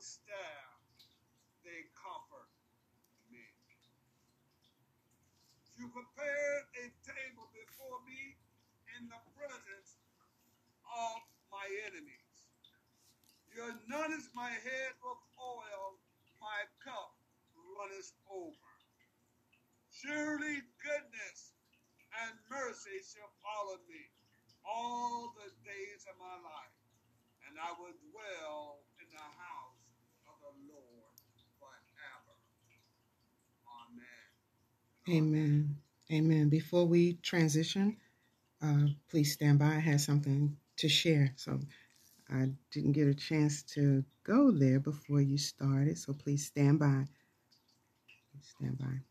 staff, they comfort me. You prepared a table before me in the presence of my enemies. You anointed my head with oil, my cup runneth over. Surely goodness and mercy shall follow me all the days of my life, and I will dwell in the house of the Lord forever. Amen. Amen. Before we transition, uh, please stand by. I have something to share. So I didn't get a chance to go there before you started. So please stand by. Stand by.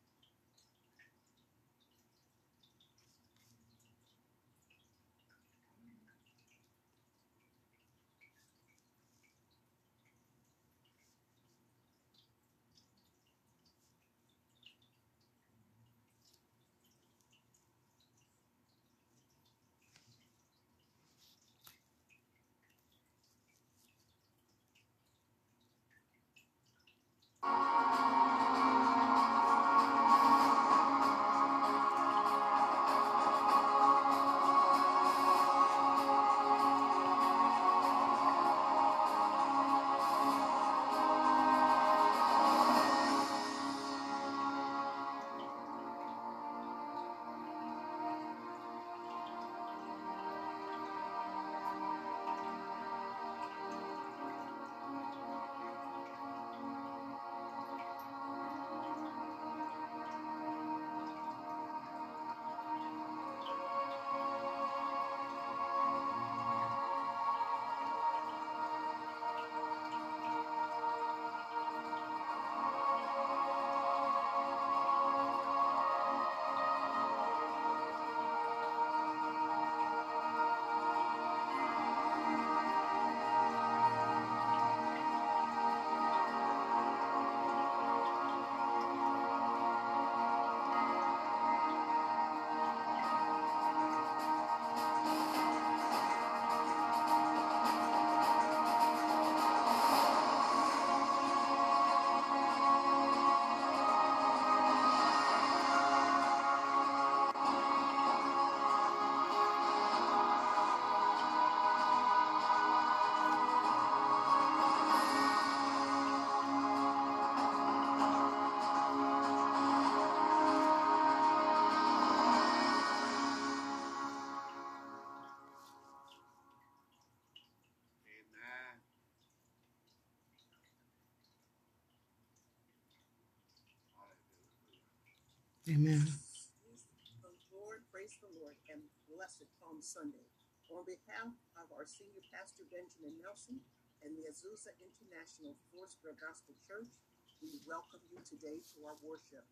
Amen. the Lord, praise the Lord, and blessed Palm Sunday. On behalf of our senior pastor Benjamin Nelson and the Azusa International Foursquare Gospel Church, we welcome you today to our worship.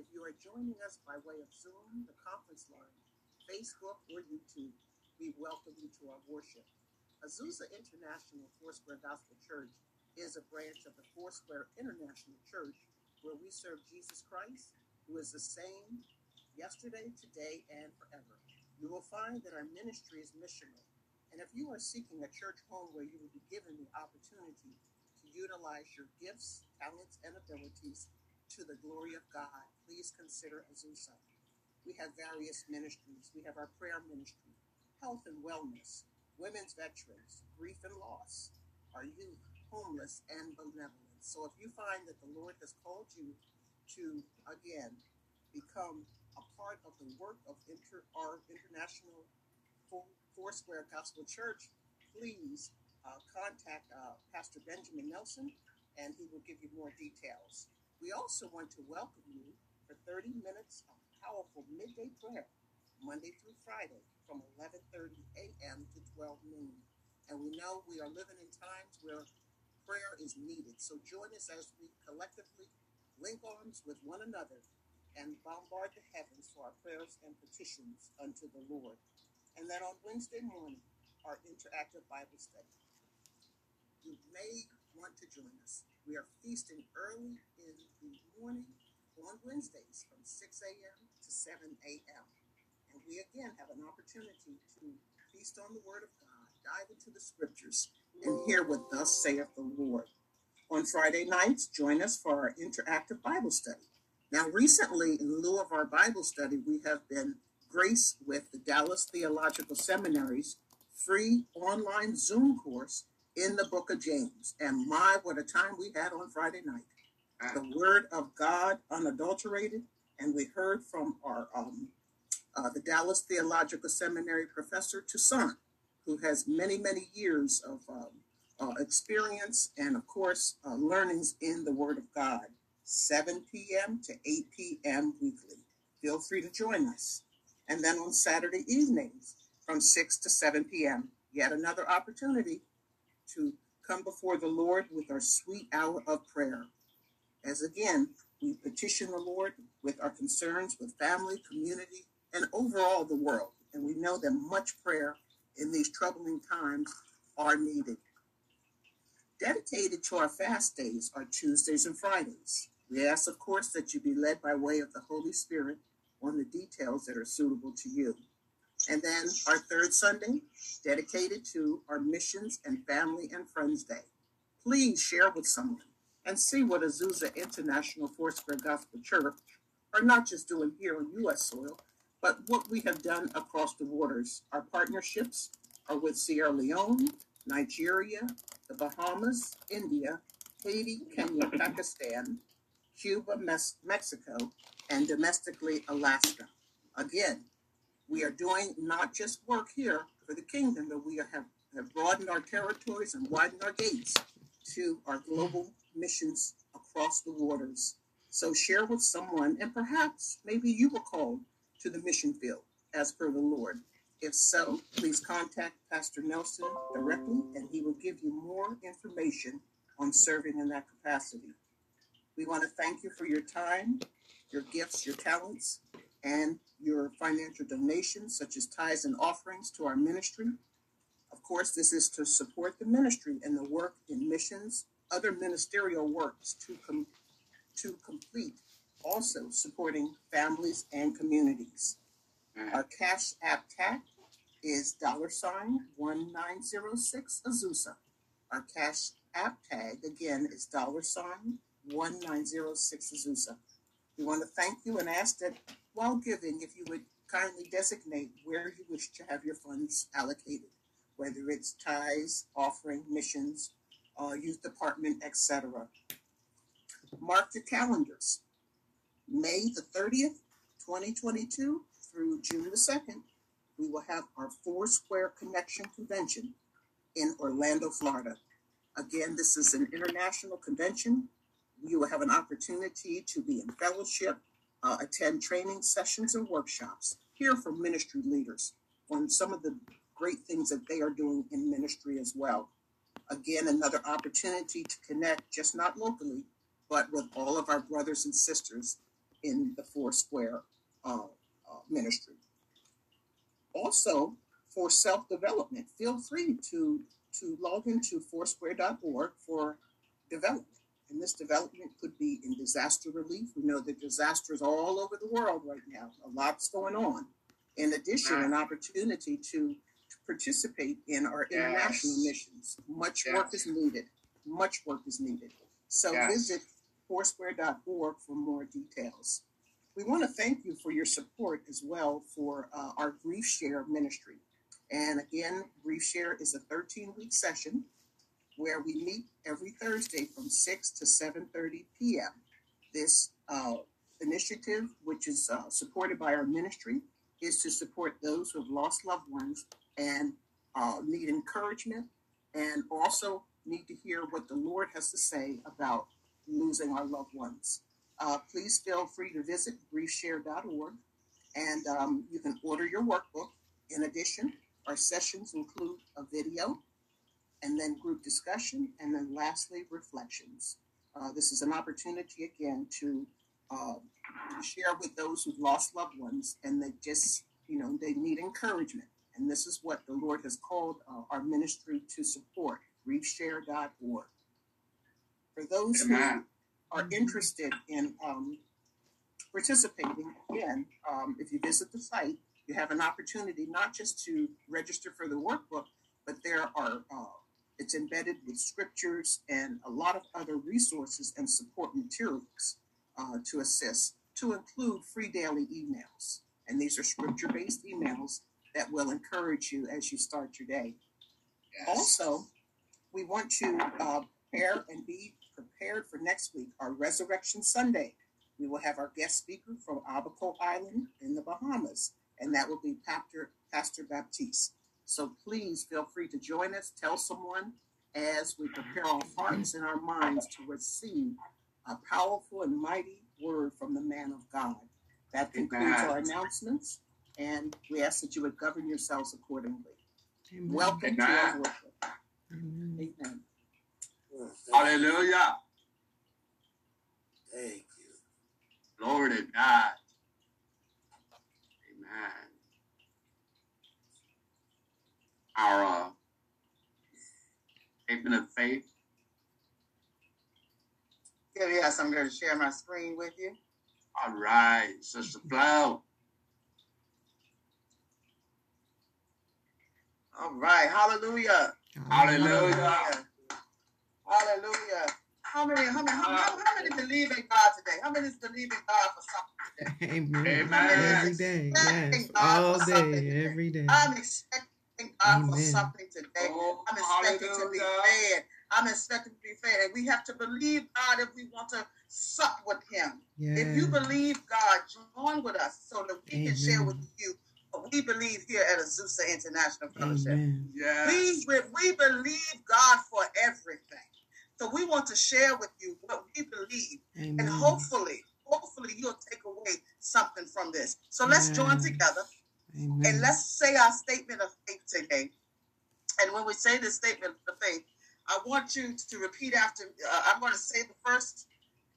If you are joining us by way of Zoom, the conference line, Facebook, or YouTube, we welcome you to our worship. Azusa International Foursquare Gospel Church is a branch of the Foursquare International Church where we serve Jesus Christ, who is the same yesterday, today, and forever. You will find that our ministry is missional. And if you are seeking a church home where you will be given the opportunity to utilize your gifts, talents, and abilities to the glory of God, please consider Azusa. We have various ministries. We have our prayer ministry, health and wellness, women's veterans, grief and loss, our youth, homeless, and benevolence. So if you find that the Lord has called you to, again, become a part of the work of inter, our international Four, Foursquare Gospel Church, please uh, contact uh, Pastor Benjamin Nelson and he will give you more details. We also want to welcome you for 30 minutes of powerful midday prayer, Monday through Friday from 11:30 a.m. to 12 noon. And we know we are living in times where prayer is needed. So join us as we collectively link arms with one another and bombard the heavens for our prayers and petitions unto the Lord. And then on Wednesday morning, our interactive Bible study. You may want to join us. We are feasting early in the morning on Wednesdays from 6 a.m. to 7 a.m. And we again have an opportunity to feast on the Word of God, dive into the scriptures, and hear what thus saith the Lord. On Friday nights, join us for our interactive Bible study. Now, recently, in lieu of our Bible study, we have been graced with the Dallas Theological Seminary's free online Zoom course in the book of James. And my, what a time we had on Friday night. The Word of God unadulterated. And we heard from our um, uh, the Dallas Theological Seminary professor Toussaint, who has many, many years of um, uh, experience and, of course, uh, learnings in the Word of God. 7 p.m. to 8 p.m. weekly. Feel free to join us. And then on Saturday evenings from 6 to 7 p.m., yet another opportunity to come before the Lord with our sweet hour of prayer. As again, we petition the Lord with our concerns with family, community, and overall the world. And we know that much prayer in these troubling times are needed. Dedicated to our fast days are Tuesdays and Fridays. We ask, of course, that you be led by way of the Holy Spirit on the details that are suitable to you. And then our third Sunday, dedicated to our missions and family and friends day. Please share with someone and see what Azusa International Foursquare Gospel Church are not just doing here on U.S. soil, but what we have done across the waters. Our partnerships are with Sierra Leone, Nigeria, the Bahamas, India, Haiti, Kenya, Pakistan, Cuba, Mexico, and domestically Alaska. Again, we are doing not just work here for the kingdom, but we have, have broadened our territories and widened our gates to our global missions across the waters. So share with someone, and perhaps maybe you were called to the mission field as per the Lord. If so, please contact Pastor Nelson directly, and he will give you more information on serving in that capacity. We want to thank you for your time, your gifts, your talents, and your financial donations, such as tithes and offerings to our ministry. Of course, this is to support the ministry and the work in missions, other ministerial works to, com- to complete, also supporting families and communities. Our Cash App tag is dollar sign 1906 Azusa. Our Cash App tag, again, is dollar sign 1906 Azusa. We want to thank you and ask that while giving, if you would kindly designate where you wish to have your funds allocated, whether it's ties, offering, missions, uh, youth department, etc. Mark your calendars. May the 30th, 2022 through June the 2nd, we will have our Foursquare Connection Convention in Orlando, Florida. Again, this is an international convention you will have an opportunity to be in fellowship, uh, attend training sessions and workshops, hear from ministry leaders on some of the great things that they are doing in ministry as well. Again, another opportunity to connect, just not locally, but with all of our brothers and sisters in the Foursquare uh, uh, ministry. Also, for self development, feel free to, to log into foursquare.org for development. And this development could be in disaster relief. We know that disasters all over the world right now. A lot's going on. In addition, an opportunity to, to participate in our yes. international missions. Much yes. work is needed. Much work is needed. So yes. visit foursquare.org for more details. We want to thank you for your support as well for uh, our Grief Share ministry. And again, Grief Share is a 13 week session where we meet every Thursday from 6 to 7.30 p.m. This uh, initiative, which is uh, supported by our ministry, is to support those who have lost loved ones and uh, need encouragement and also need to hear what the Lord has to say about losing our loved ones. Uh, please feel free to visit griefshare.org and um, you can order your workbook. In addition, our sessions include a video and then group discussion, and then lastly, reflections. Uh, this is an opportunity again to uh, share with those who've lost loved ones and they just, you know, they need encouragement. And this is what the Lord has called uh, our ministry to support, griefshare.org. For those Amen. who are interested in um, participating, again, um, if you visit the site, you have an opportunity not just to register for the workbook, but there are uh, It's embedded with scriptures and a lot of other resources and support materials uh, to assist, to include free daily emails. And these are scripture based emails that will encourage you as you start your day. Yes. Also, we want to uh, prepare and be prepared for next week, our Resurrection Sunday. We will have our guest speaker from Abaco Island in the Bahamas, and that will be Pastor, Pastor Baptiste. So please feel free to join us. Tell someone as we prepare our hearts and our minds to receive a powerful and mighty word from the man of God. That concludes Amen. our announcements, and we ask that you would govern yourselves accordingly. Amen. Welcome to our Amen. worship. Amen. Amen. Hallelujah. Thank you. Glory to God. Amen. Our uh, statement of faith. Yeah, yes, I'm going to share my screen with you. All right, Sister Flo. All right, hallelujah. Hallelujah. Hallelujah. How many, how many, how, how, how many believe in God today? How many is believing God for something? Amen. Amen. Every day. Yes. All day. Every day. I'm expecting God for something today. Oh, I'm expecting to be fed. I'm expecting to be fed. And we have to believe God if we want to sup with Him. Yes. If you believe God, join with us so that we can share with you we believe here at Azusa International Fellowship. Amen. Yes. We, we, we believe God for everything. So we want to share with you what we believe. Amen. And hopefully, hopefully you'll take away something from this. So let's join together Amen. and let's say our statement of faith today. And when we say this statement of faith, I want you to repeat after. Uh, I'm going to say the first,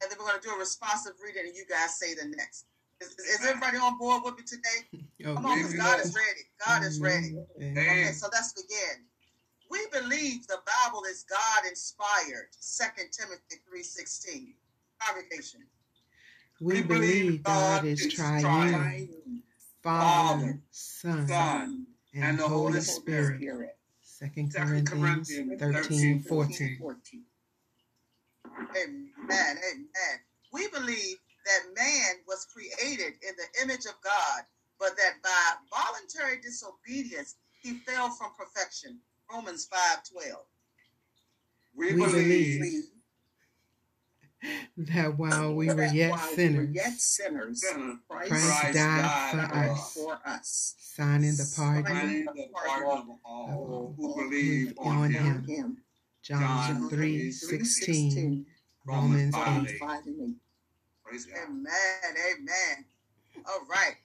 and then we're going to do a responsive reading, and you guys say the next. Is, is everybody on board with me today? Come on, because God is ready. God is ready. Amen. Okay, so let's begin. We believe the Bible is God inspired. 2 Timothy 3:16. Congregation. We believe God is triune, Triune, Father, Son, Son, and and the Holy Holy Spirit. Spirit. Second Second Corinthians Corinthians 13, 13, 14. 14. Amen. Amen. We believe that man was created in the image of God, but that by voluntary disobedience he fell from perfection. Romans 5:12. We, We believe, believe that while we were yet while we were sinners, yet sinners, Sinners, Christ, Christ died for us. for us. signing the pardon finding the pardon of all who believe on on him. him. Him. John John 3, 16, 16, Romans Romans 8. 5 and 8. Amen. Amen. All right.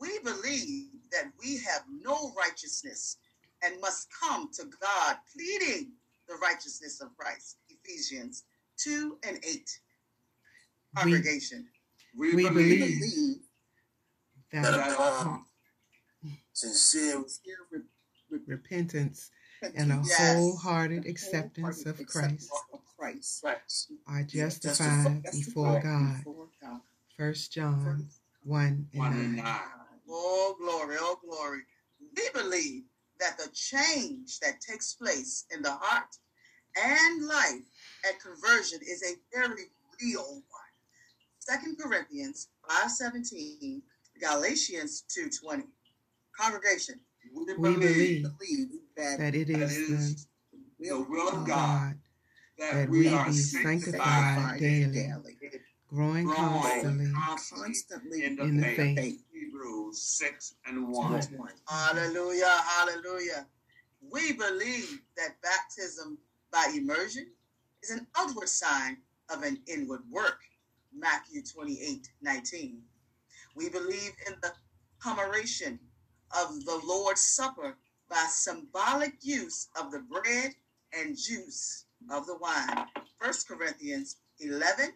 We believe that we have no righteousness and must come to God pleading the righteousness of Christ. Ephesians 2 and 8. Congregation. We, We We believe, believe that that upon sincere sincere re- re- repentance and a Yes. wholehearted and acceptance of Christ of Christ Christ. are justified justified before God. before God. First John 1 one and and 9. nine. Oh, glory. Oh, glory. We believe that the change that takes place in the heart and life at conversion is a very real one. Second Corinthians 5.17, Galatians 2.20. Congregation. We We believe believe that that it is the the will of God God that, that we are be sanctified, sanctified daily, daily, growing growing constantly constantly constantly in the, in the faith. faith. Faith. Hebrews 6 and 1. One. Hallelujah. Hallelujah. We believe that baptism by immersion is an outward sign of an inward work. Matthew 28 19. We believe in the commemoration of the Lord's Supper by symbolic use of the bread and juice of the wine. 1 Corinthians 11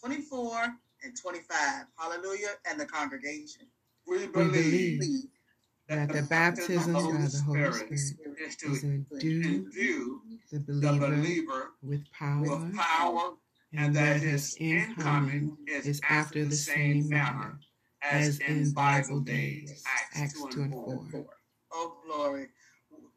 24 and 25. Hallelujah. And the congregation. We We believe believe that the baptism of the Holy Spirit is to is endue endue the the believer believer with power, with power, and that his incoming is is after the same manner as in Bible days. Acts 2 and 4. Oh, glory.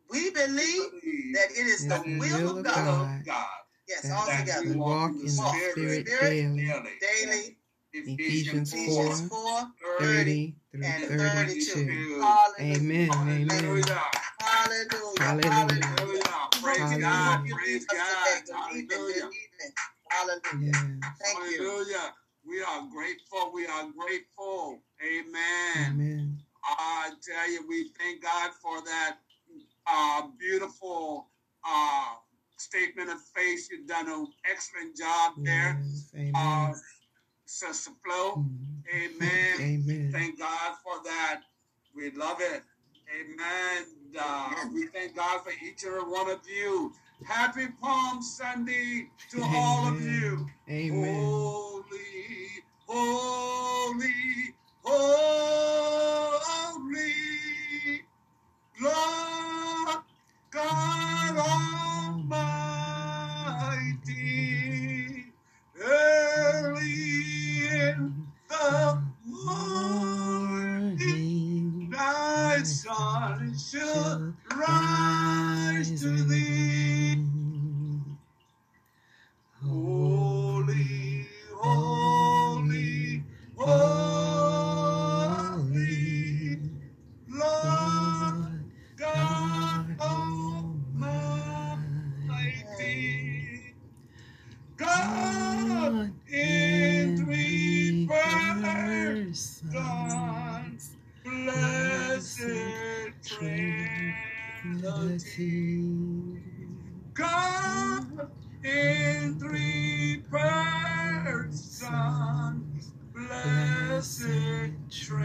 We believe believe that it is the will will of of God. God. God Yes, that all together. we walk in the Spirit Spirit daily. daily. Daily, Ephesians Ephesians 4, 4, 30 through and 32. 32. Hallelujah. Amen. Amen. Hallelujah. Hallelujah. Hallelujah. Hallelujah. Hallelujah. Praise Hallelujah. God. Praise God. today. Believe it, Hallelujah. Hallelujah. Yes. Thank you. Hallelujah. We are grateful. We are grateful. Amen. Amen. I tell you, we thank God for that uh, beautiful uh, statement of faith. You've done an excellent job there, Yes. uh, Amen. Sister Flo. Amen. Amen. Thank God for that. We love it. Amen. Uh, we thank God for each and every one of you. Happy Palm Sunday to all of you. Amen. Holy, holy, holy, Lord God Almighty. Early the morning, thy sun shall rise blessed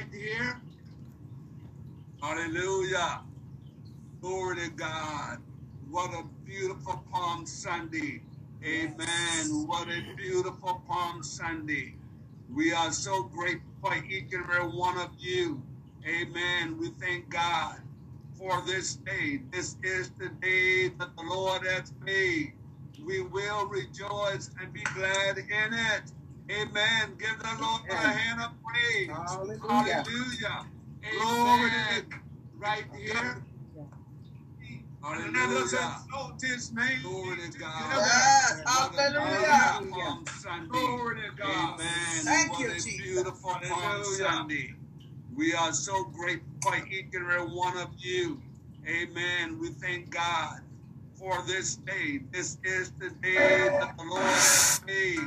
Right here. Hallelujah. Glory to God. What a beautiful Palm Sunday. Amen. What a beautiful Palm Sunday. We are so grateful for each and every one of you. Amen. We thank God for this day. This is the day that the Lord has made. We will rejoice and be glad in it. Amen. Give the Lord a hand of praise. Hallelujah. Hallelujah. Glory to God. Right here. And let us exalt his name. Glory to God. Yes. Hallelujah. Palm Sunday. Glory to God. Amen. Thank what you, a Jesus. beautiful Palm Sunday. We are so grateful for each and every one of you. Amen. We thank God for this day. This is the day that the Lord has made.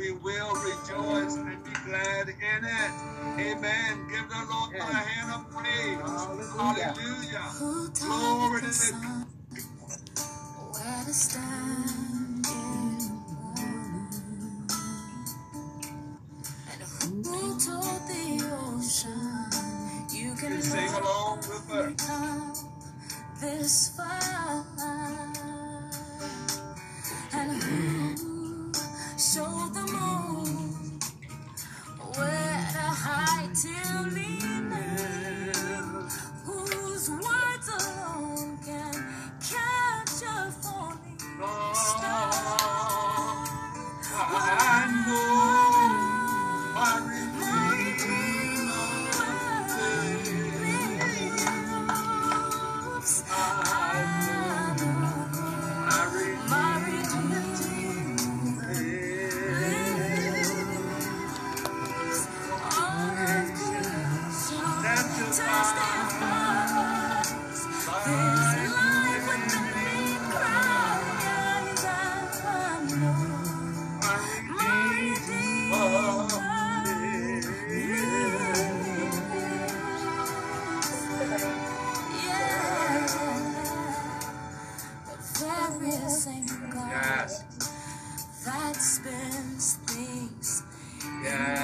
We will rejoice and be glad in it. Amen. Give the Lord a hand of praise. Hallelujah. Hallelujah. Who Glory the to sun where to stand And who told the ocean you can You sing along with her. this far? Showed the moon where to hide till? Yes. That spins things. Yeah.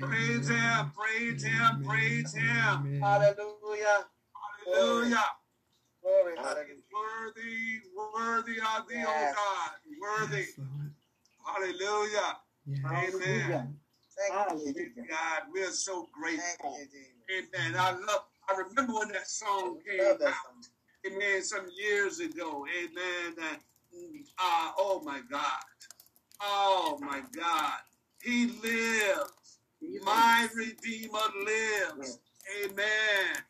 Praise Him. Praise Him. Praise Him. Amen. Hallelujah. Hallelujah. Glory. God Hallelujah. worthy, worthy are thee, O God. Worthy. Yes, Hallelujah. Yes. Amen. Thank you. God, we are so grateful. you, Amen. I love. I remember when that song came that out. song. Amen. Some years ago. Amen. And, uh, oh my God. Oh my God. He My Redeemer lives. Amen.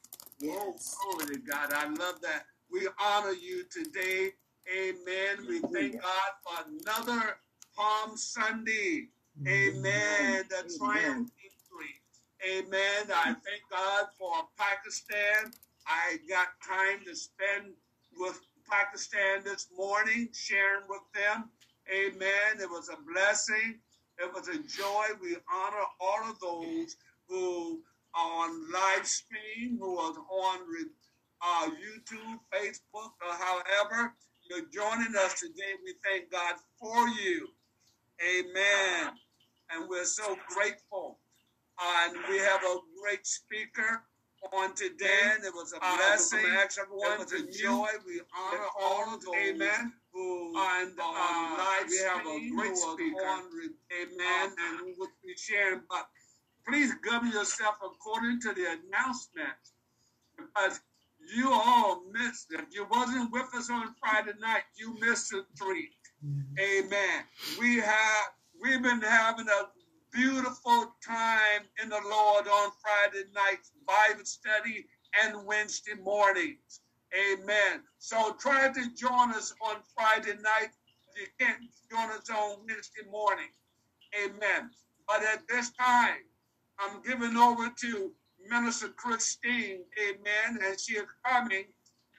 Oh, glory to God. I love that. We honor you today. Amen. We thank God for another Palm Sunday. Amen. The triumph. Amen. I thank God for Pakistan. I got time to spend with Pakistan this morning, sharing with them. Amen. It was a blessing. It was a joy. We honor all of those who are on live stream, who are on uh, YouTube, Facebook, or however you're joining us today. We thank God for you. Amen. And we're so grateful. And we have a great speaker. on today. And it was a Uh, blessing. everyone It was a joy. We honor all all of those amen. Who And are uh, live we have a great speaker. on Amen. And we will be sharing, but please govern yourself according to the announcement because you all missed it. If you wasn't with us on Friday night, you missed a treat. Amen. We have we've been having a beautiful time in the Lord on Friday nights, Bible study, and Wednesday mornings. Amen. So try to join us on Friday night. If you can't join us on Wednesday morning. Amen. But at this time, I'm giving over to Minister Christine. Amen. And she is coming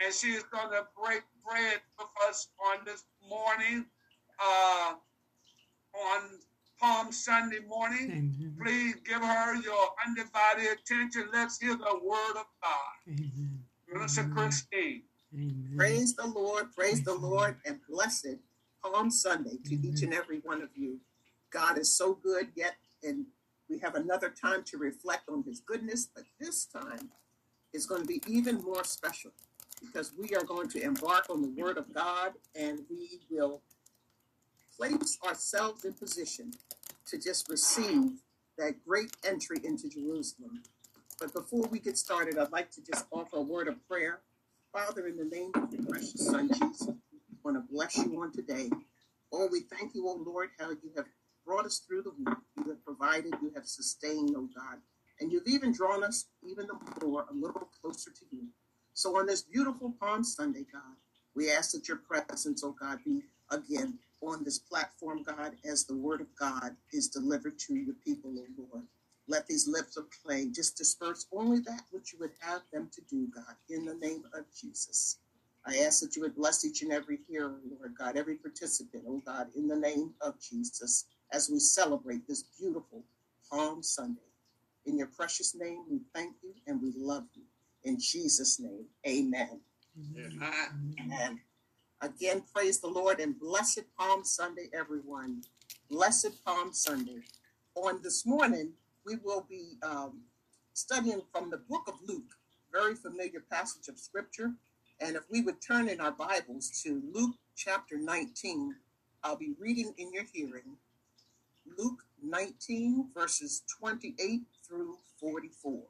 and she is going to break bread with us on this morning, uh, on Palm Sunday morning. Amen. Please give her your undivided attention. Let's hear the word of God. Amen. Minister Amen. Christine. Amen. Praise the Lord, praise the Praise the Lord, and blessed Palm Sunday to Amen. each and every one of you. God is so good, yet, and we have another time to reflect on His goodness, but this time is going to be even more special because we are going to embark on the Word of God and we will place ourselves in position to just receive that great entry into Jerusalem. But before we get started, I'd like to just offer a word of prayer. Father, in the name of your precious Son Jesus, we want to bless you on today. Oh, we thank you, oh Lord, how you have brought us through the week. You have provided, you have sustained, oh God. And you've even drawn us even more a little closer to you. So on this beautiful Palm Sunday, God, we ask that your presence, oh God, be again on this platform, God, as the word of God is delivered to your people, oh Lord. Let these lips of clay just disperse only that which you would have them to do, God, in the name of Jesus. I ask that you would bless each and every hearer, Lord God, every participant, oh God, in the name of Jesus, as we celebrate this beautiful Palm Sunday. In your precious name, we thank you and we love you. In Jesus' name, amen. Amen. And again, praise the Lord and blessed Palm Sunday, everyone. Blessed Palm Sunday. On this morning, we will be um, studying from the book of Luke, very familiar passage of scripture. And if we would turn in our Bibles to Luke chapter 19, I'll be reading in your hearing Luke 19, verses 28 through 44.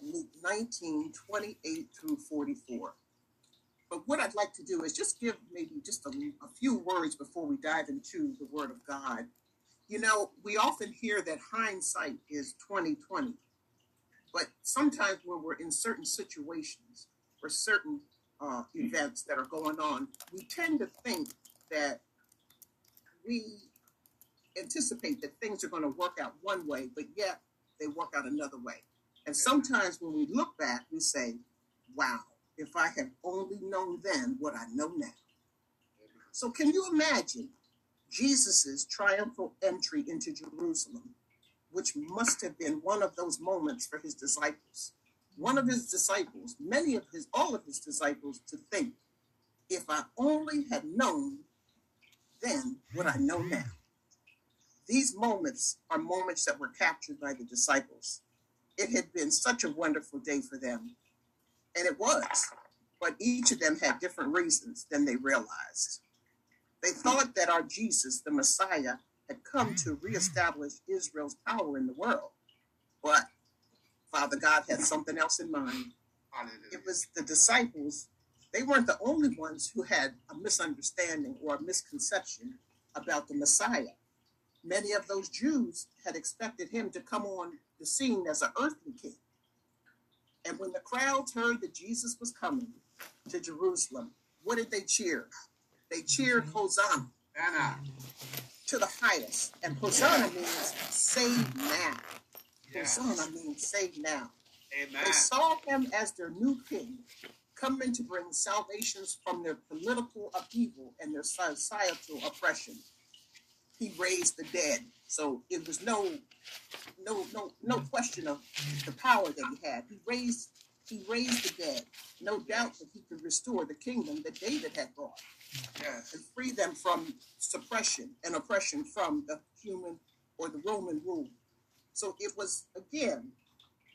Luke 19, 28 through 44. But what I'd like to do is just give maybe just a, a few words before we dive into the Word of God. You know, we often hear that hindsight is 2020, but sometimes when we're in certain situations or certain uh, events that are going on, we tend to think that we anticipate that things are going to work out one way, but yet they work out another way. And sometimes when we look back, we say, wow, if I had only known then what I know now. So can you imagine Jesus' triumphal entry into Jerusalem, which must have been one of those moments for his disciples? One of his disciples, many of his, all of his disciples, to think, if I only had known then what I know now. These moments are moments that were captured by the disciples. It had been such a wonderful day for them, and it was, but each of them had different reasons than they realized. They thought that our Jesus, the Messiah, had come to reestablish Israel's power in the world, but Father God had something else in mind. It was the disciples, they weren't the only ones who had a misunderstanding or a misconception about the Messiah. Many of those Jews had expected him to come on the scene as an earthly king. And when the crowds heard that Jesus was coming to Jerusalem, what did they cheer? They cheered mm-hmm. Hosanna Anna. to the highest. And Hosanna means save now. Yes. Hosanna means save now. Amen. They saw him as their new king, coming to bring salvations from their political upheaval and their societal oppression. He raised the dead, so it was no, no, no, no question of the power that he had. He raised, he raised the dead. No doubt that he could restore the kingdom that David had brought Yes. and free them from suppression and oppression from the human or the Roman rule. So it was again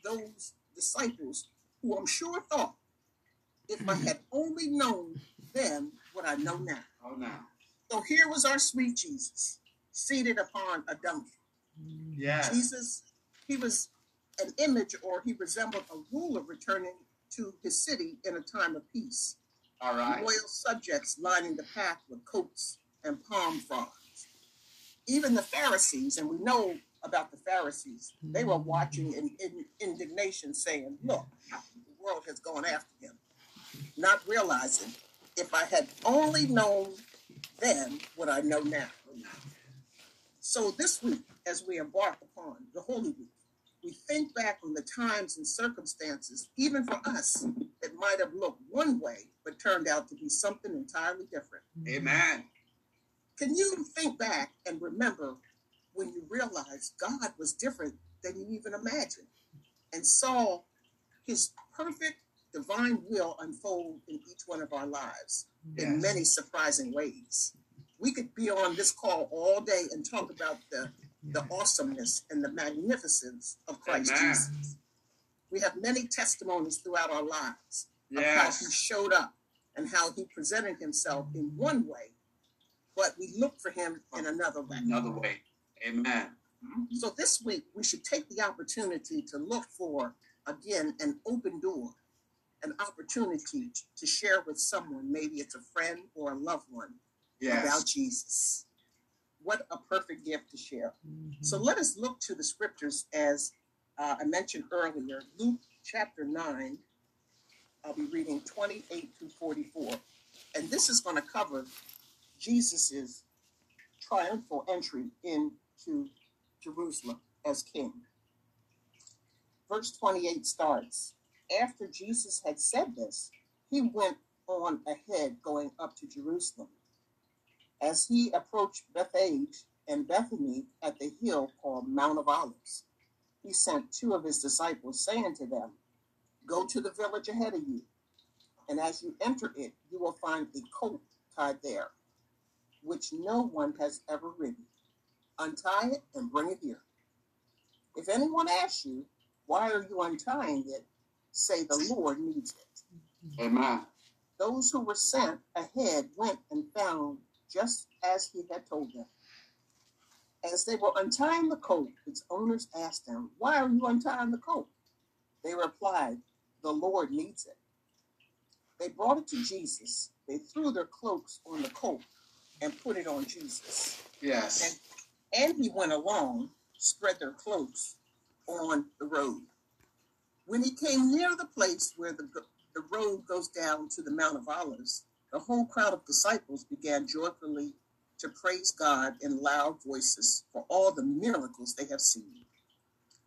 those disciples who I'm sure thought, if I had only known then what I know now. Oh, now. So here was our sweet Jesus, seated upon a donkey. Yes. Jesus, he was an image or he resembled a ruler returning to his city in a time of peace. All right. Subjects lining the path with coats and palm fronds. Even the Pharisees, and we know about the Pharisees, they were watching in, in indignation, saying, Look, the world has gone after him. Not realizing, if I had only known then what I know now. So this week, as we embark upon the Holy Week, we think back on the times and circumstances, even for us, that might have looked one way, but turned out to be something entirely different. Mm-hmm. Amen. Can you think back and remember when you realized God was different than you even imagined and saw his perfect divine will unfold in each one of our lives in many surprising ways? We could be on this call all day and talk about the, the awesomeness and the magnificence of Christ Amen. Jesus. We have many testimonies throughout our lives of how he showed up and how he presented himself in one way, but we look for him in another way. Another way. Amen. So this week, we should take the opportunity to look for, again, an open door, an opportunity to share with someone, maybe it's a friend or a loved one, yes. about Jesus. What a perfect gift to share. So let us look to the scriptures as uh, I mentioned earlier, Luke chapter 9. I'll be reading 28 to 44. And this is going to cover Jesus's triumphal entry into Jerusalem as king. Verse 28 starts After Jesus had said this, he went on ahead going up to Jerusalem. As he approached Bethphage and Bethany at the hill called Mount of Olives, he sent two of his disciples, saying to them, Go to the village ahead of you, and as you enter it, you will find a coat tied there, which no one has ever ridden. Untie it and bring it here. If anyone asks you, Why are you untying it? say, The Lord needs it. Amen. Those who were sent ahead went and found just as he had told them. As they were untying the coat, its owners asked them, Why are you untying the coat? They replied, The Lord needs it. They brought it to Jesus. They threw their cloaks on the coat and put it on Jesus. Yes. And he went along, spread their cloaks on the road. When he came near the place where the, the road goes down to the Mount of Olives, the whole crowd of disciples began joyfully to praise God in loud voices for all the miracles they have seen.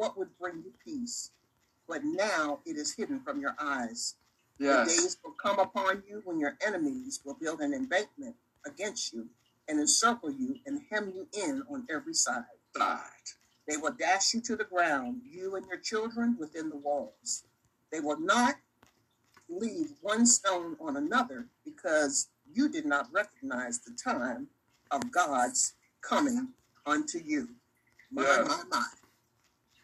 what would bring you peace, but now it is hidden from your eyes. The days will come upon you when your enemies will build an embankment against you and encircle you and hem you in on every side. Side. They will dash you to the ground, you and your children within the walls. They will not leave one stone on another because you did not recognize the time of God's coming unto you. My, Yes. my, my.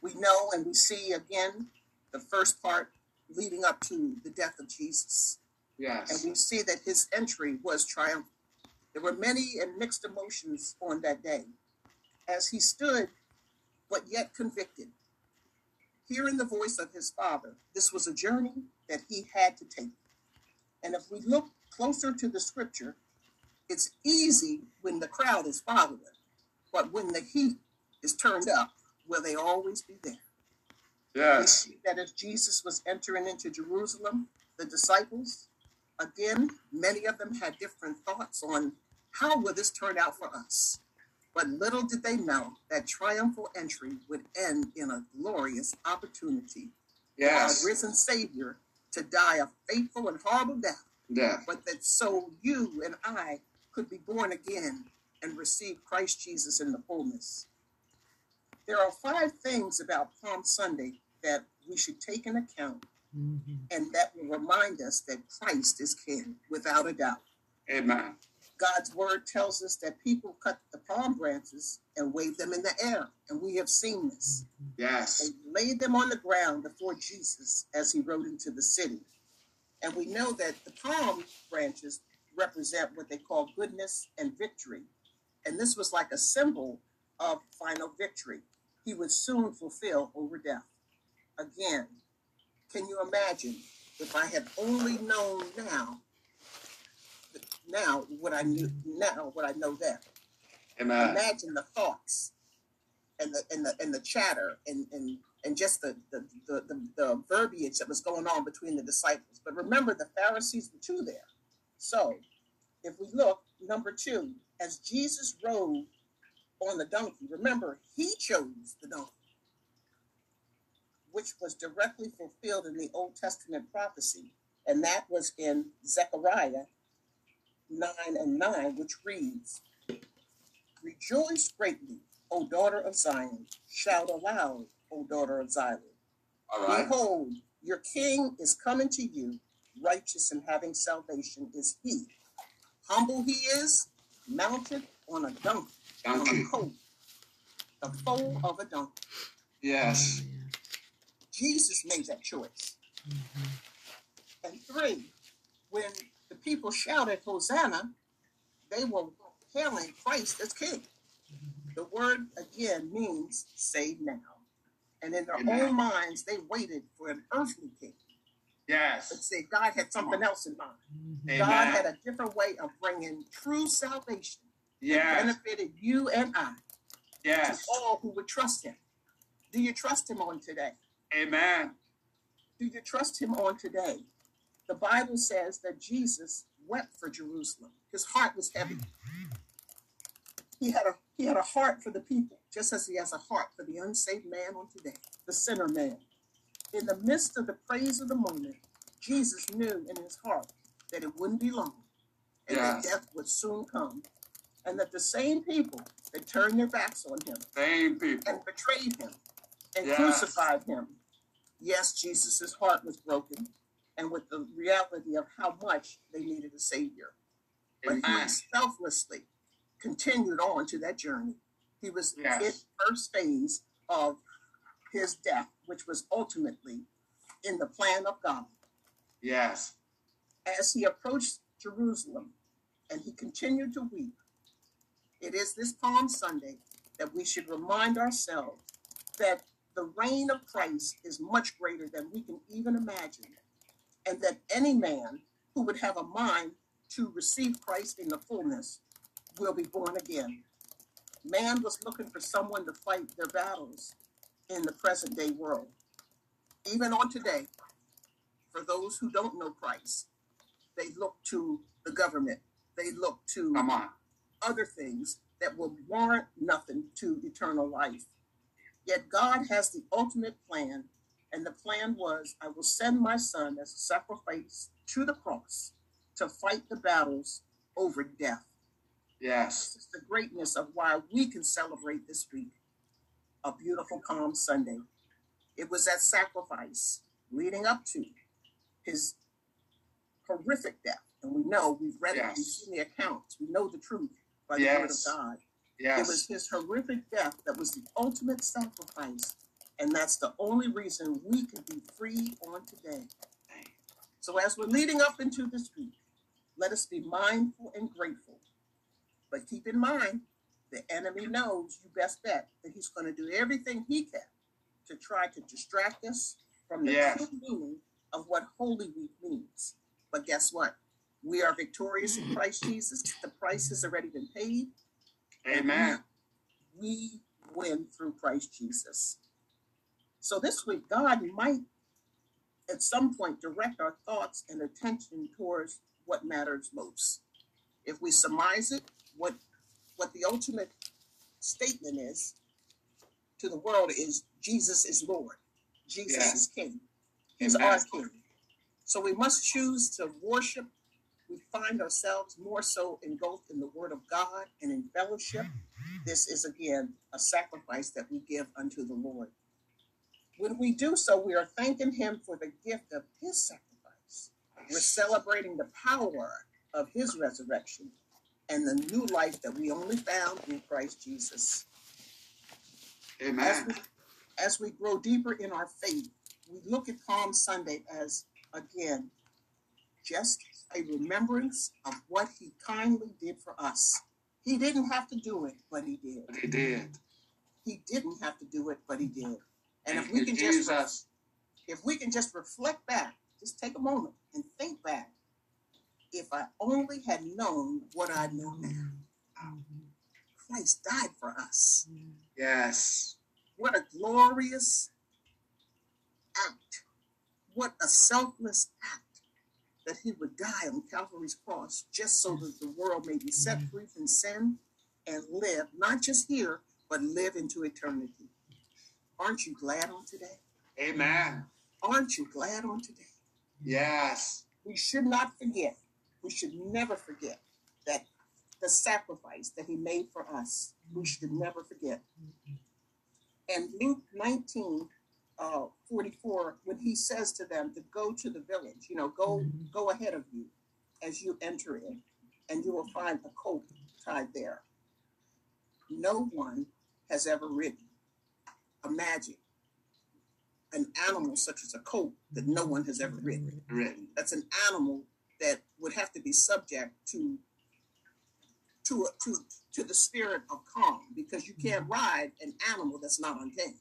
We know and we see again the first part leading up to the death of Jesus. Yes. And we see that his entry was triumphant. There were many and mixed emotions on that day as he stood, but yet convicted. Hearing the voice of his father, this was a journey that he had to take. And if we look closer to the scripture, it's easy when the crowd is following, but when the heat is turned up, will they always be there? Yes. see that as Jesus was entering into Jerusalem, the disciples, again, many of them had different thoughts on how will this turn out for us. But little did they know that triumphal entry would end in a glorious opportunity for our risen Savior to die a faithful and horrible death, Death. but that so you and I could be born again and receive Christ Jesus in the fullness. There are five things about Palm Sunday that we should take in account Mhm. and that will remind us that Christ is King without a doubt. Amen. God's word tells us that people cut the palm branches and wave them in the air, and we have seen this. Yes. They laid them on the ground before Jesus as he rode into the city. And we know that the palm branches represent what they call goodness and victory. And this was like a symbol of final victory. He would soon fulfill over death. Again, can you imagine if I had only known now, now what I knew now, what I know then? Amen. imagine the thoughts and the and the and the chatter and and and just the the, the the the verbiage that was going on between the disciples. But remember, the Pharisees were too there. So, if we look, number two, as Jesus rode on the donkey, remember he chose the donkey, which was directly fulfilled in the Old Testament prophecy, and that was in Zechariah nine and nine, which reads. Rejoice greatly, O daughter of Zion. Shout aloud, O daughter of Zion. All right. Behold, your king is coming to you. Righteous and having salvation is he. Humble he is, mounted on a donkey, on Donkey. a colt, the foal of a donkey. Yes. Jesus made that choice. Mhm. And three, when the people shouted Hosanna, they were hailing Christ as king. The word again means save now. And in their Amen. own minds, they waited for an earthly king. Yes. But Yes. see, God had something else in mind. Mhm. God had a different way of bringing true salvation Yes. benefited you and I, Yes. to all who would trust him. Do you trust him on today? Amen. Do you trust him on today? The Bible says that Jesus wept for Jerusalem. His heart was heavy. He had a he had a heart for the people, just as he has a heart for the unsaved man on today, the sinner man. In the midst of the praise of the moment, Jesus knew in his heart that it wouldn't be long, and that death would soon come, and that the same people that turned their backs on him Same people. and betrayed him and Yes. crucified him. Yes, Jesus' heart was broken, and with the reality of how much they needed a Savior. But Amen. he selflessly continued on to that journey. He was Yes. in first phase of his death, which was ultimately in the plan of God. Yes. As he approached Jerusalem and he continued to weep, it is this Palm Sunday that we should remind ourselves that the reign of Christ is much greater than we can even imagine, and that any man who would have a mind to receive Christ in the fullness will be born again. Man was looking for someone to fight their battles in the present day world. Even on today, for those who don't know Christ, they look to the government, they look to Come on. Other things that will warrant nothing to eternal life. Yet God has the ultimate plan, and the plan was I will send my son as a sacrifice to the cross to fight the battles over death. Yes. Is the greatness of why we can celebrate this week a beautiful Palm Sunday. It was that sacrifice leading up to his horrific death. And we know, we've read it, we've seen the accounts, we know the truth by the word of Yes. God. It was his horrific death that was the ultimate sacrifice. And that's the only reason we can be free on today. So as we're leading up into this week, let us be mindful and grateful. But keep in mind, the enemy knows you best bet that he's going to do everything he can to try to distract us from the Yes. true meaning of what Holy Week means. But guess what? We are victorious in mm. Christ Jesus. The price has already been paid. Amen. We win through Christ Jesus. So this week, God might at some point direct our thoughts and attention towards what matters most. If we surmise it, what what the ultimate statement is to the world is Jesus is Lord. Jesus Yeah. is King. He's Amen. our King. So we must choose to worship. We find ourselves more so engulfed in the Word of God and in fellowship. This is again a sacrifice that we give unto the Lord. When we do so, we are thanking Him for the gift of His sacrifice. We're celebrating the power of His resurrection and the new life that we only found in Christ Jesus. As Amen. we, as we grow deeper in our faith, we look at Palm Sunday as, again, just a remembrance of what He kindly did for us. He didn't have to do it, but He did. But he did. He didn't have to do it, but He did. And if we can just if we can just reflect back, just take a moment and think back. If I only had known what I know now, Christ died for us. Yes. What a glorious act. What a selfless act that he would die on Calvary's cross just so that the world may be set free from sin and live, not just here, but live into eternity. Aren't you glad on today? Amen. Aren't you glad on today? Yes. We should not forget, we should never forget that the sacrifice that he made for us, we should never forget. And Luke 19, uh, 44, when he says to them to go to the village, you know, go go ahead of you as you enter in, and you will find a coat tied there. No one has ever ridden. Imagine an animal such as a colt that no one has ever ridden. Written. That's an animal that would have to be subject to to to to the spirit of calm because you can't ride an animal that's not untamed.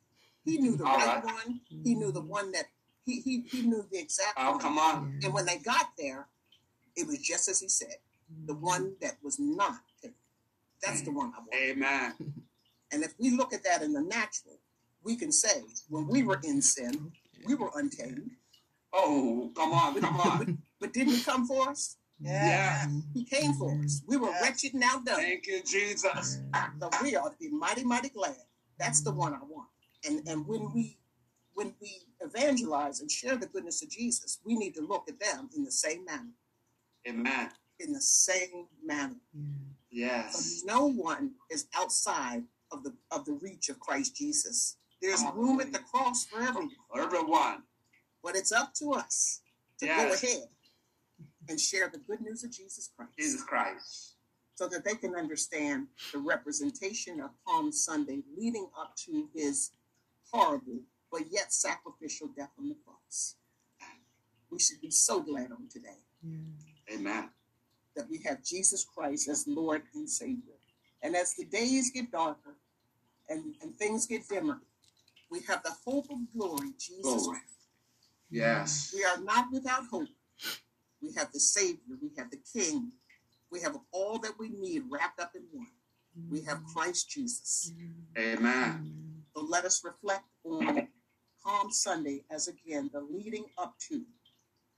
He knew the All right right. one. He knew the one that he he, he knew the exact Oh, one. come on. And when they got there, it was just as he said, the one that was not tamed. That's the one I want. Amen. And if we look at that in the natural, we can say when we were in sin, we were untamed. Oh, come on, come on. But didn't he come for us? Yeah. He came for us. We were Yes. wretched and now done. Thank you, Jesus. So we ought to be mighty, mighty glad. That's the one I want. And and when we when we evangelize and share the goodness of Jesus, we need to look at them in the same manner. Amen. In the same manner. Yes. But no one is outside of the of the reach of Christ Jesus. There's room at the cross for everyone. Everyone. But it's up to us to Yes. go ahead and share the good news of Jesus Christ. Jesus Christ. so that they can understand the representation of Palm Sunday leading up to his horrible but yet sacrificial death on the cross. We should be so glad on today Amen. that we have Jesus Christ as Lord and Savior. And as the days get darker and, and things get dimmer, we have the hope of glory, Jesus. Glory. Yes. We are not without hope. We have the Savior, we have the King, we have all that we need wrapped up in one. We have mm. Christ Jesus. Mm. Amen. Mm. So let us reflect on Palm Sunday as again the leading up to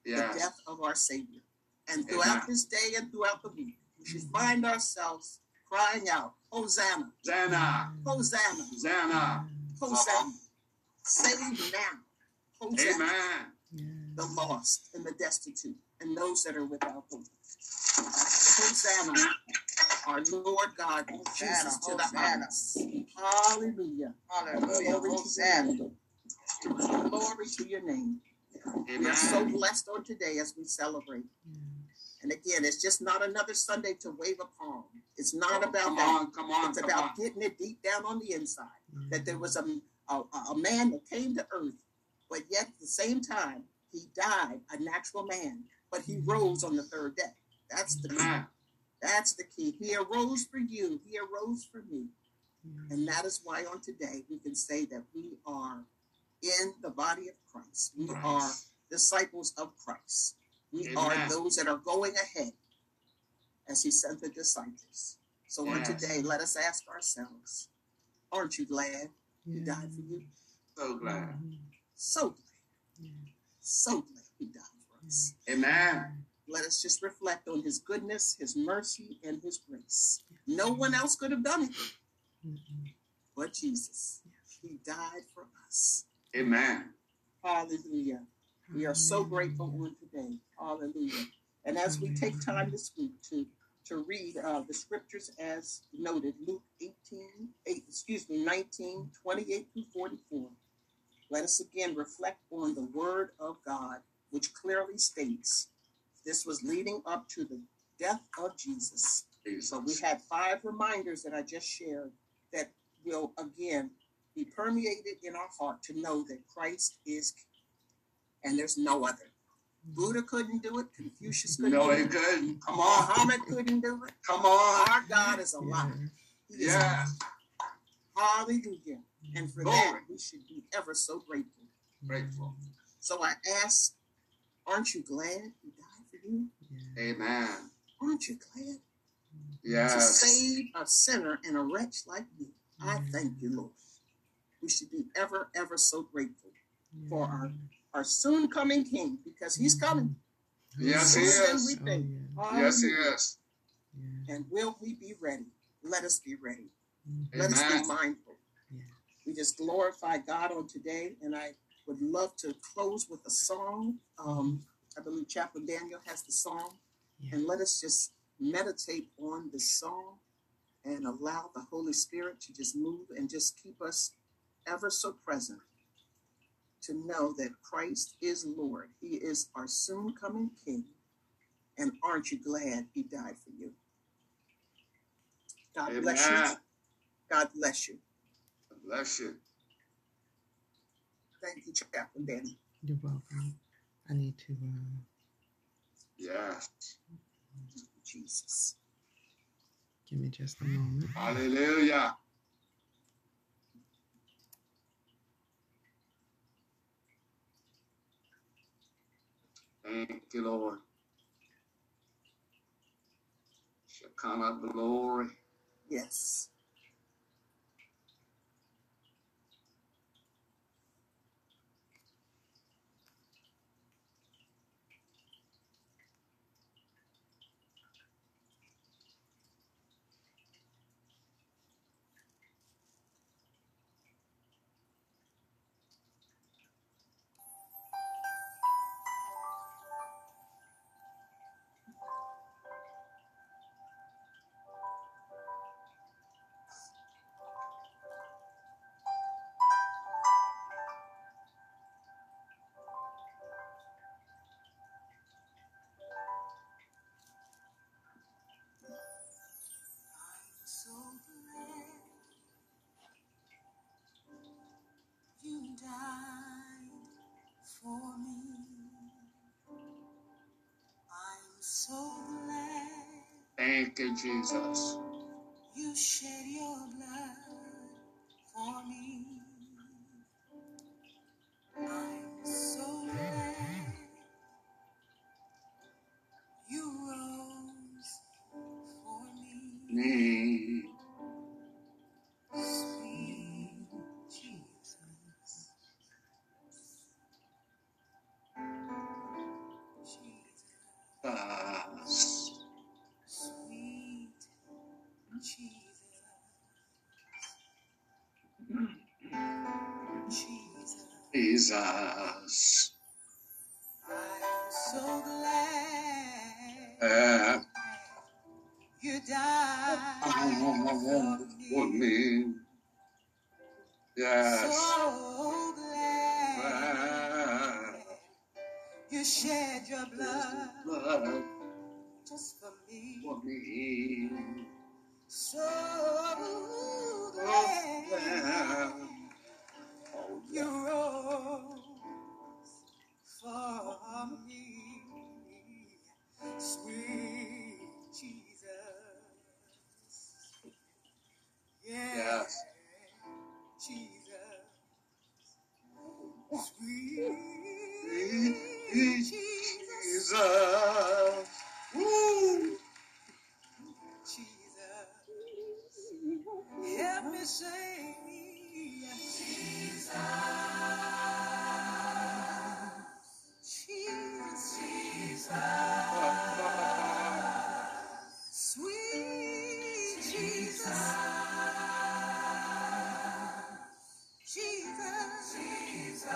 the death of our Savior. And throughout Amen. this day and throughout the week, we should mm-hmm. find ourselves crying out, Hosanna, Zana. Hosanna, Zana. Hosanna. Save now. Hosanna. Amen. The lost and the destitute and those that are without hope. Hosanna, our Lord God, Jesus to the Hosanna. Hallelujah. Hallelujah. Glory to your name. Glory to your name. We are so blessed on today as we celebrate. And again, it's just not another Sunday to wave a palm. It's not about Come that. on, come on, It's come about on. getting it deep down on the inside. That there was a, mm-hmm. a, a man that came to earth, but yet at the same time, he died a natural man, but he mm-hmm. rose on the third day. That's the key. Amen. That's the key. He arose for you. He arose for me. And that is why on today we can say that we are in the body of Christ. We Christ. are disciples of Christ. We are those that are going ahead as he sent the disciples. So on today, let us ask ourselves, aren't you glad he died for you? So glad. So glad. So glad he died for us. Amen. Let us just reflect on his goodness, his mercy, and his grace. No one else could have done it. Mm-mm. but Jesus. He died for us. Amen. Hallelujah. We are so grateful on today. Hallelujah. And as we take time this week to to read uh, the scriptures as noted, Luke 18, 8, excuse me, 19, 28 through 44, let us again reflect on the word of God, which clearly states this was leading up to the death of Jesus. So we Jesus. had five reminders that I just shared that will again be permeated in our heart to know that Christ is king and there's no other. Buddha couldn't do it, Confucius couldn't No, do he couldn't. Come on. Muhammad couldn't do it. Come on. Our God is alive. He is Yes. Hallelujah. And for Glory. that, we should be ever so grateful. Grateful. So I ask, aren't you glad he died for you? Yeah. Amen. Aren't you glad to Yes. save a sinner and a wretch like me? I thank you, Lord. We should be ever, ever so grateful for our, our soon coming King because he's coming. Yes, he is. we Oh, think. yeah. Yes, he is. And will we be ready? Let us be ready. Mhm. Let us be mindful. Yeah. We just glorify God on today, and I would love to close with a song. Um, I believe Chaplain Daniel has the song, Yeah. and let us just meditate on the song and allow the Holy Spirit to just move and just keep us ever so present to know that Christ is Lord. He is our soon coming King. And aren't you glad He died for you? God bless you. God bless you. God Bless you. Thank you, Chaplain Daniel. You're welcome. I need to. Uh, Yes. Jesus. give me just a moment. Hallelujah. Thank you, Lord. Shekinah glory. Yes. Thank you, Jesus. you shed your blood for me. Jesus.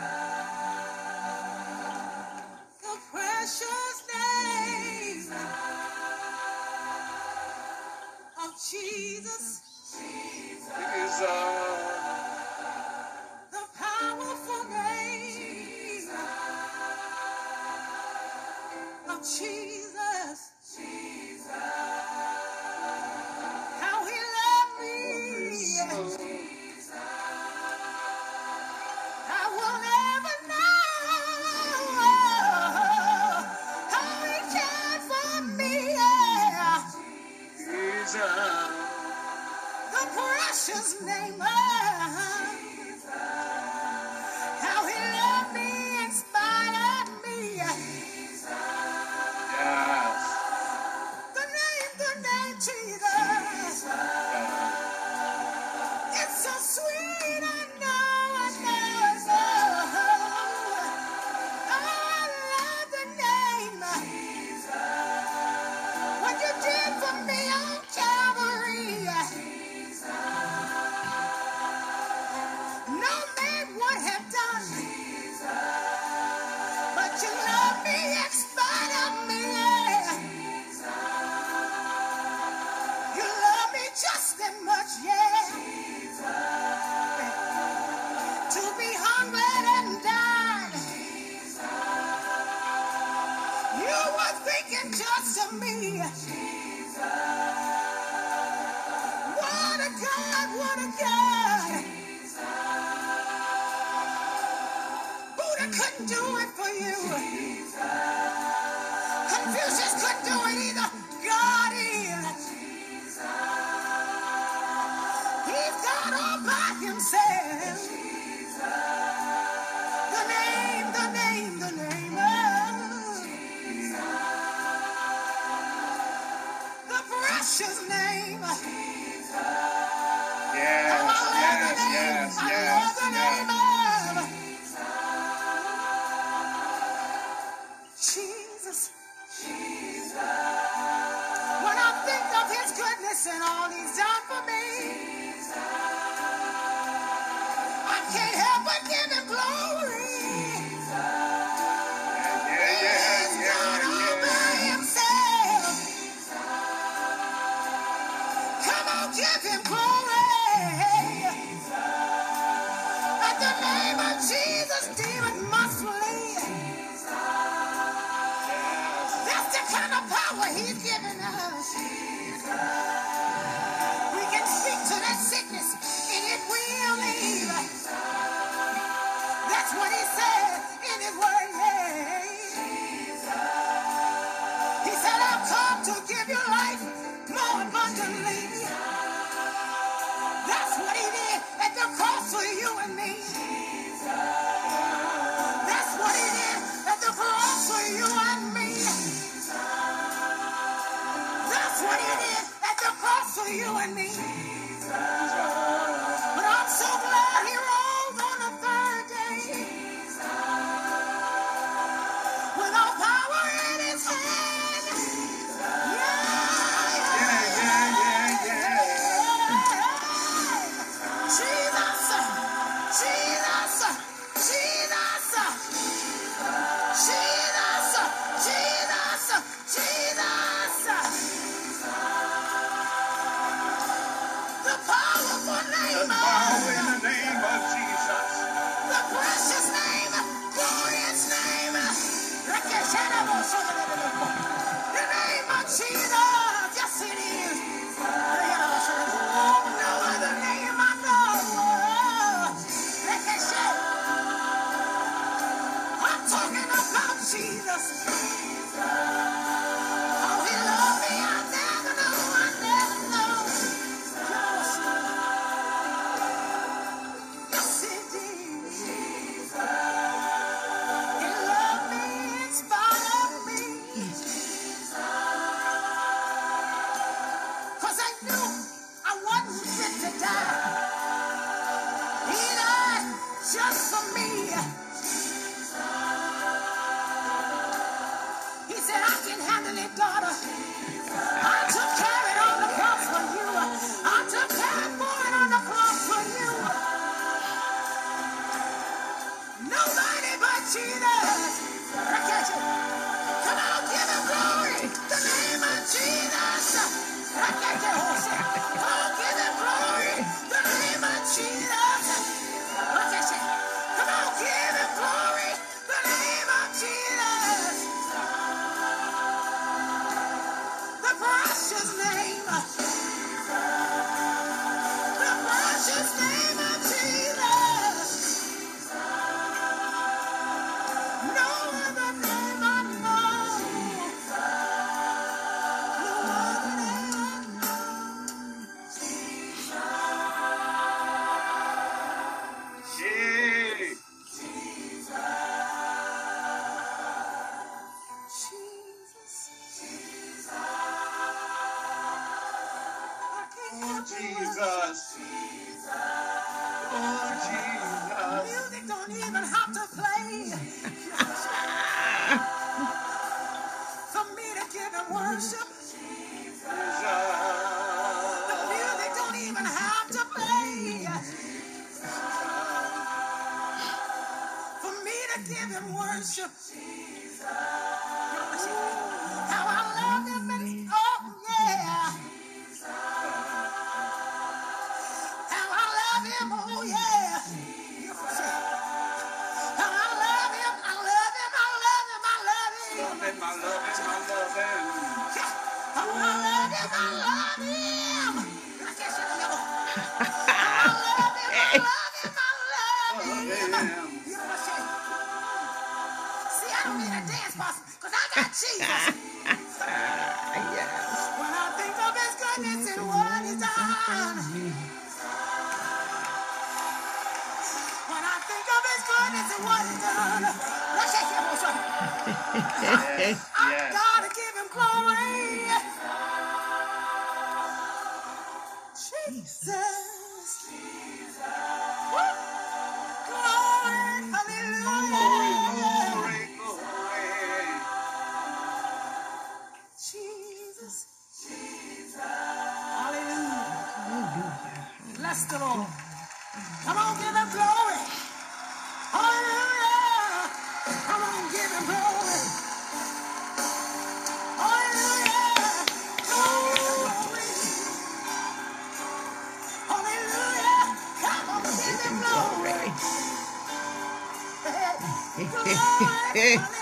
By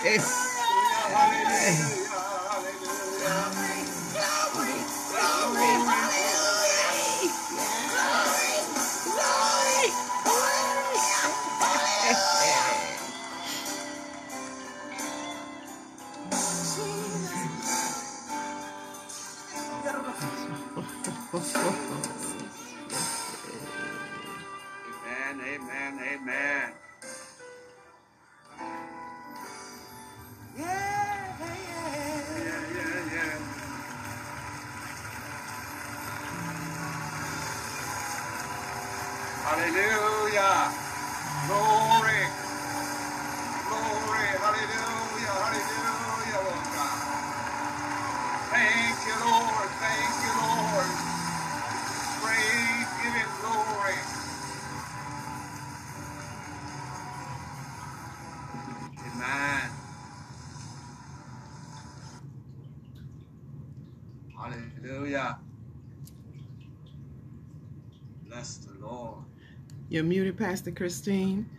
Es You're muted, Pastor Christine.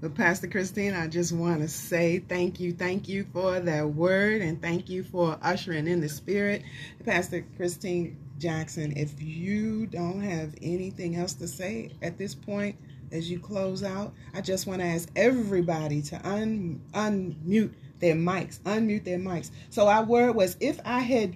But Pastor Christine, I just want to say thank you, thank you for that word, and thank you for ushering in the spirit. Pastor Christine Jackson, if you don't have anything else to say at this point as you close out, I just want to ask everybody to un- unmute their mics, unmute their mics. So our word was if I had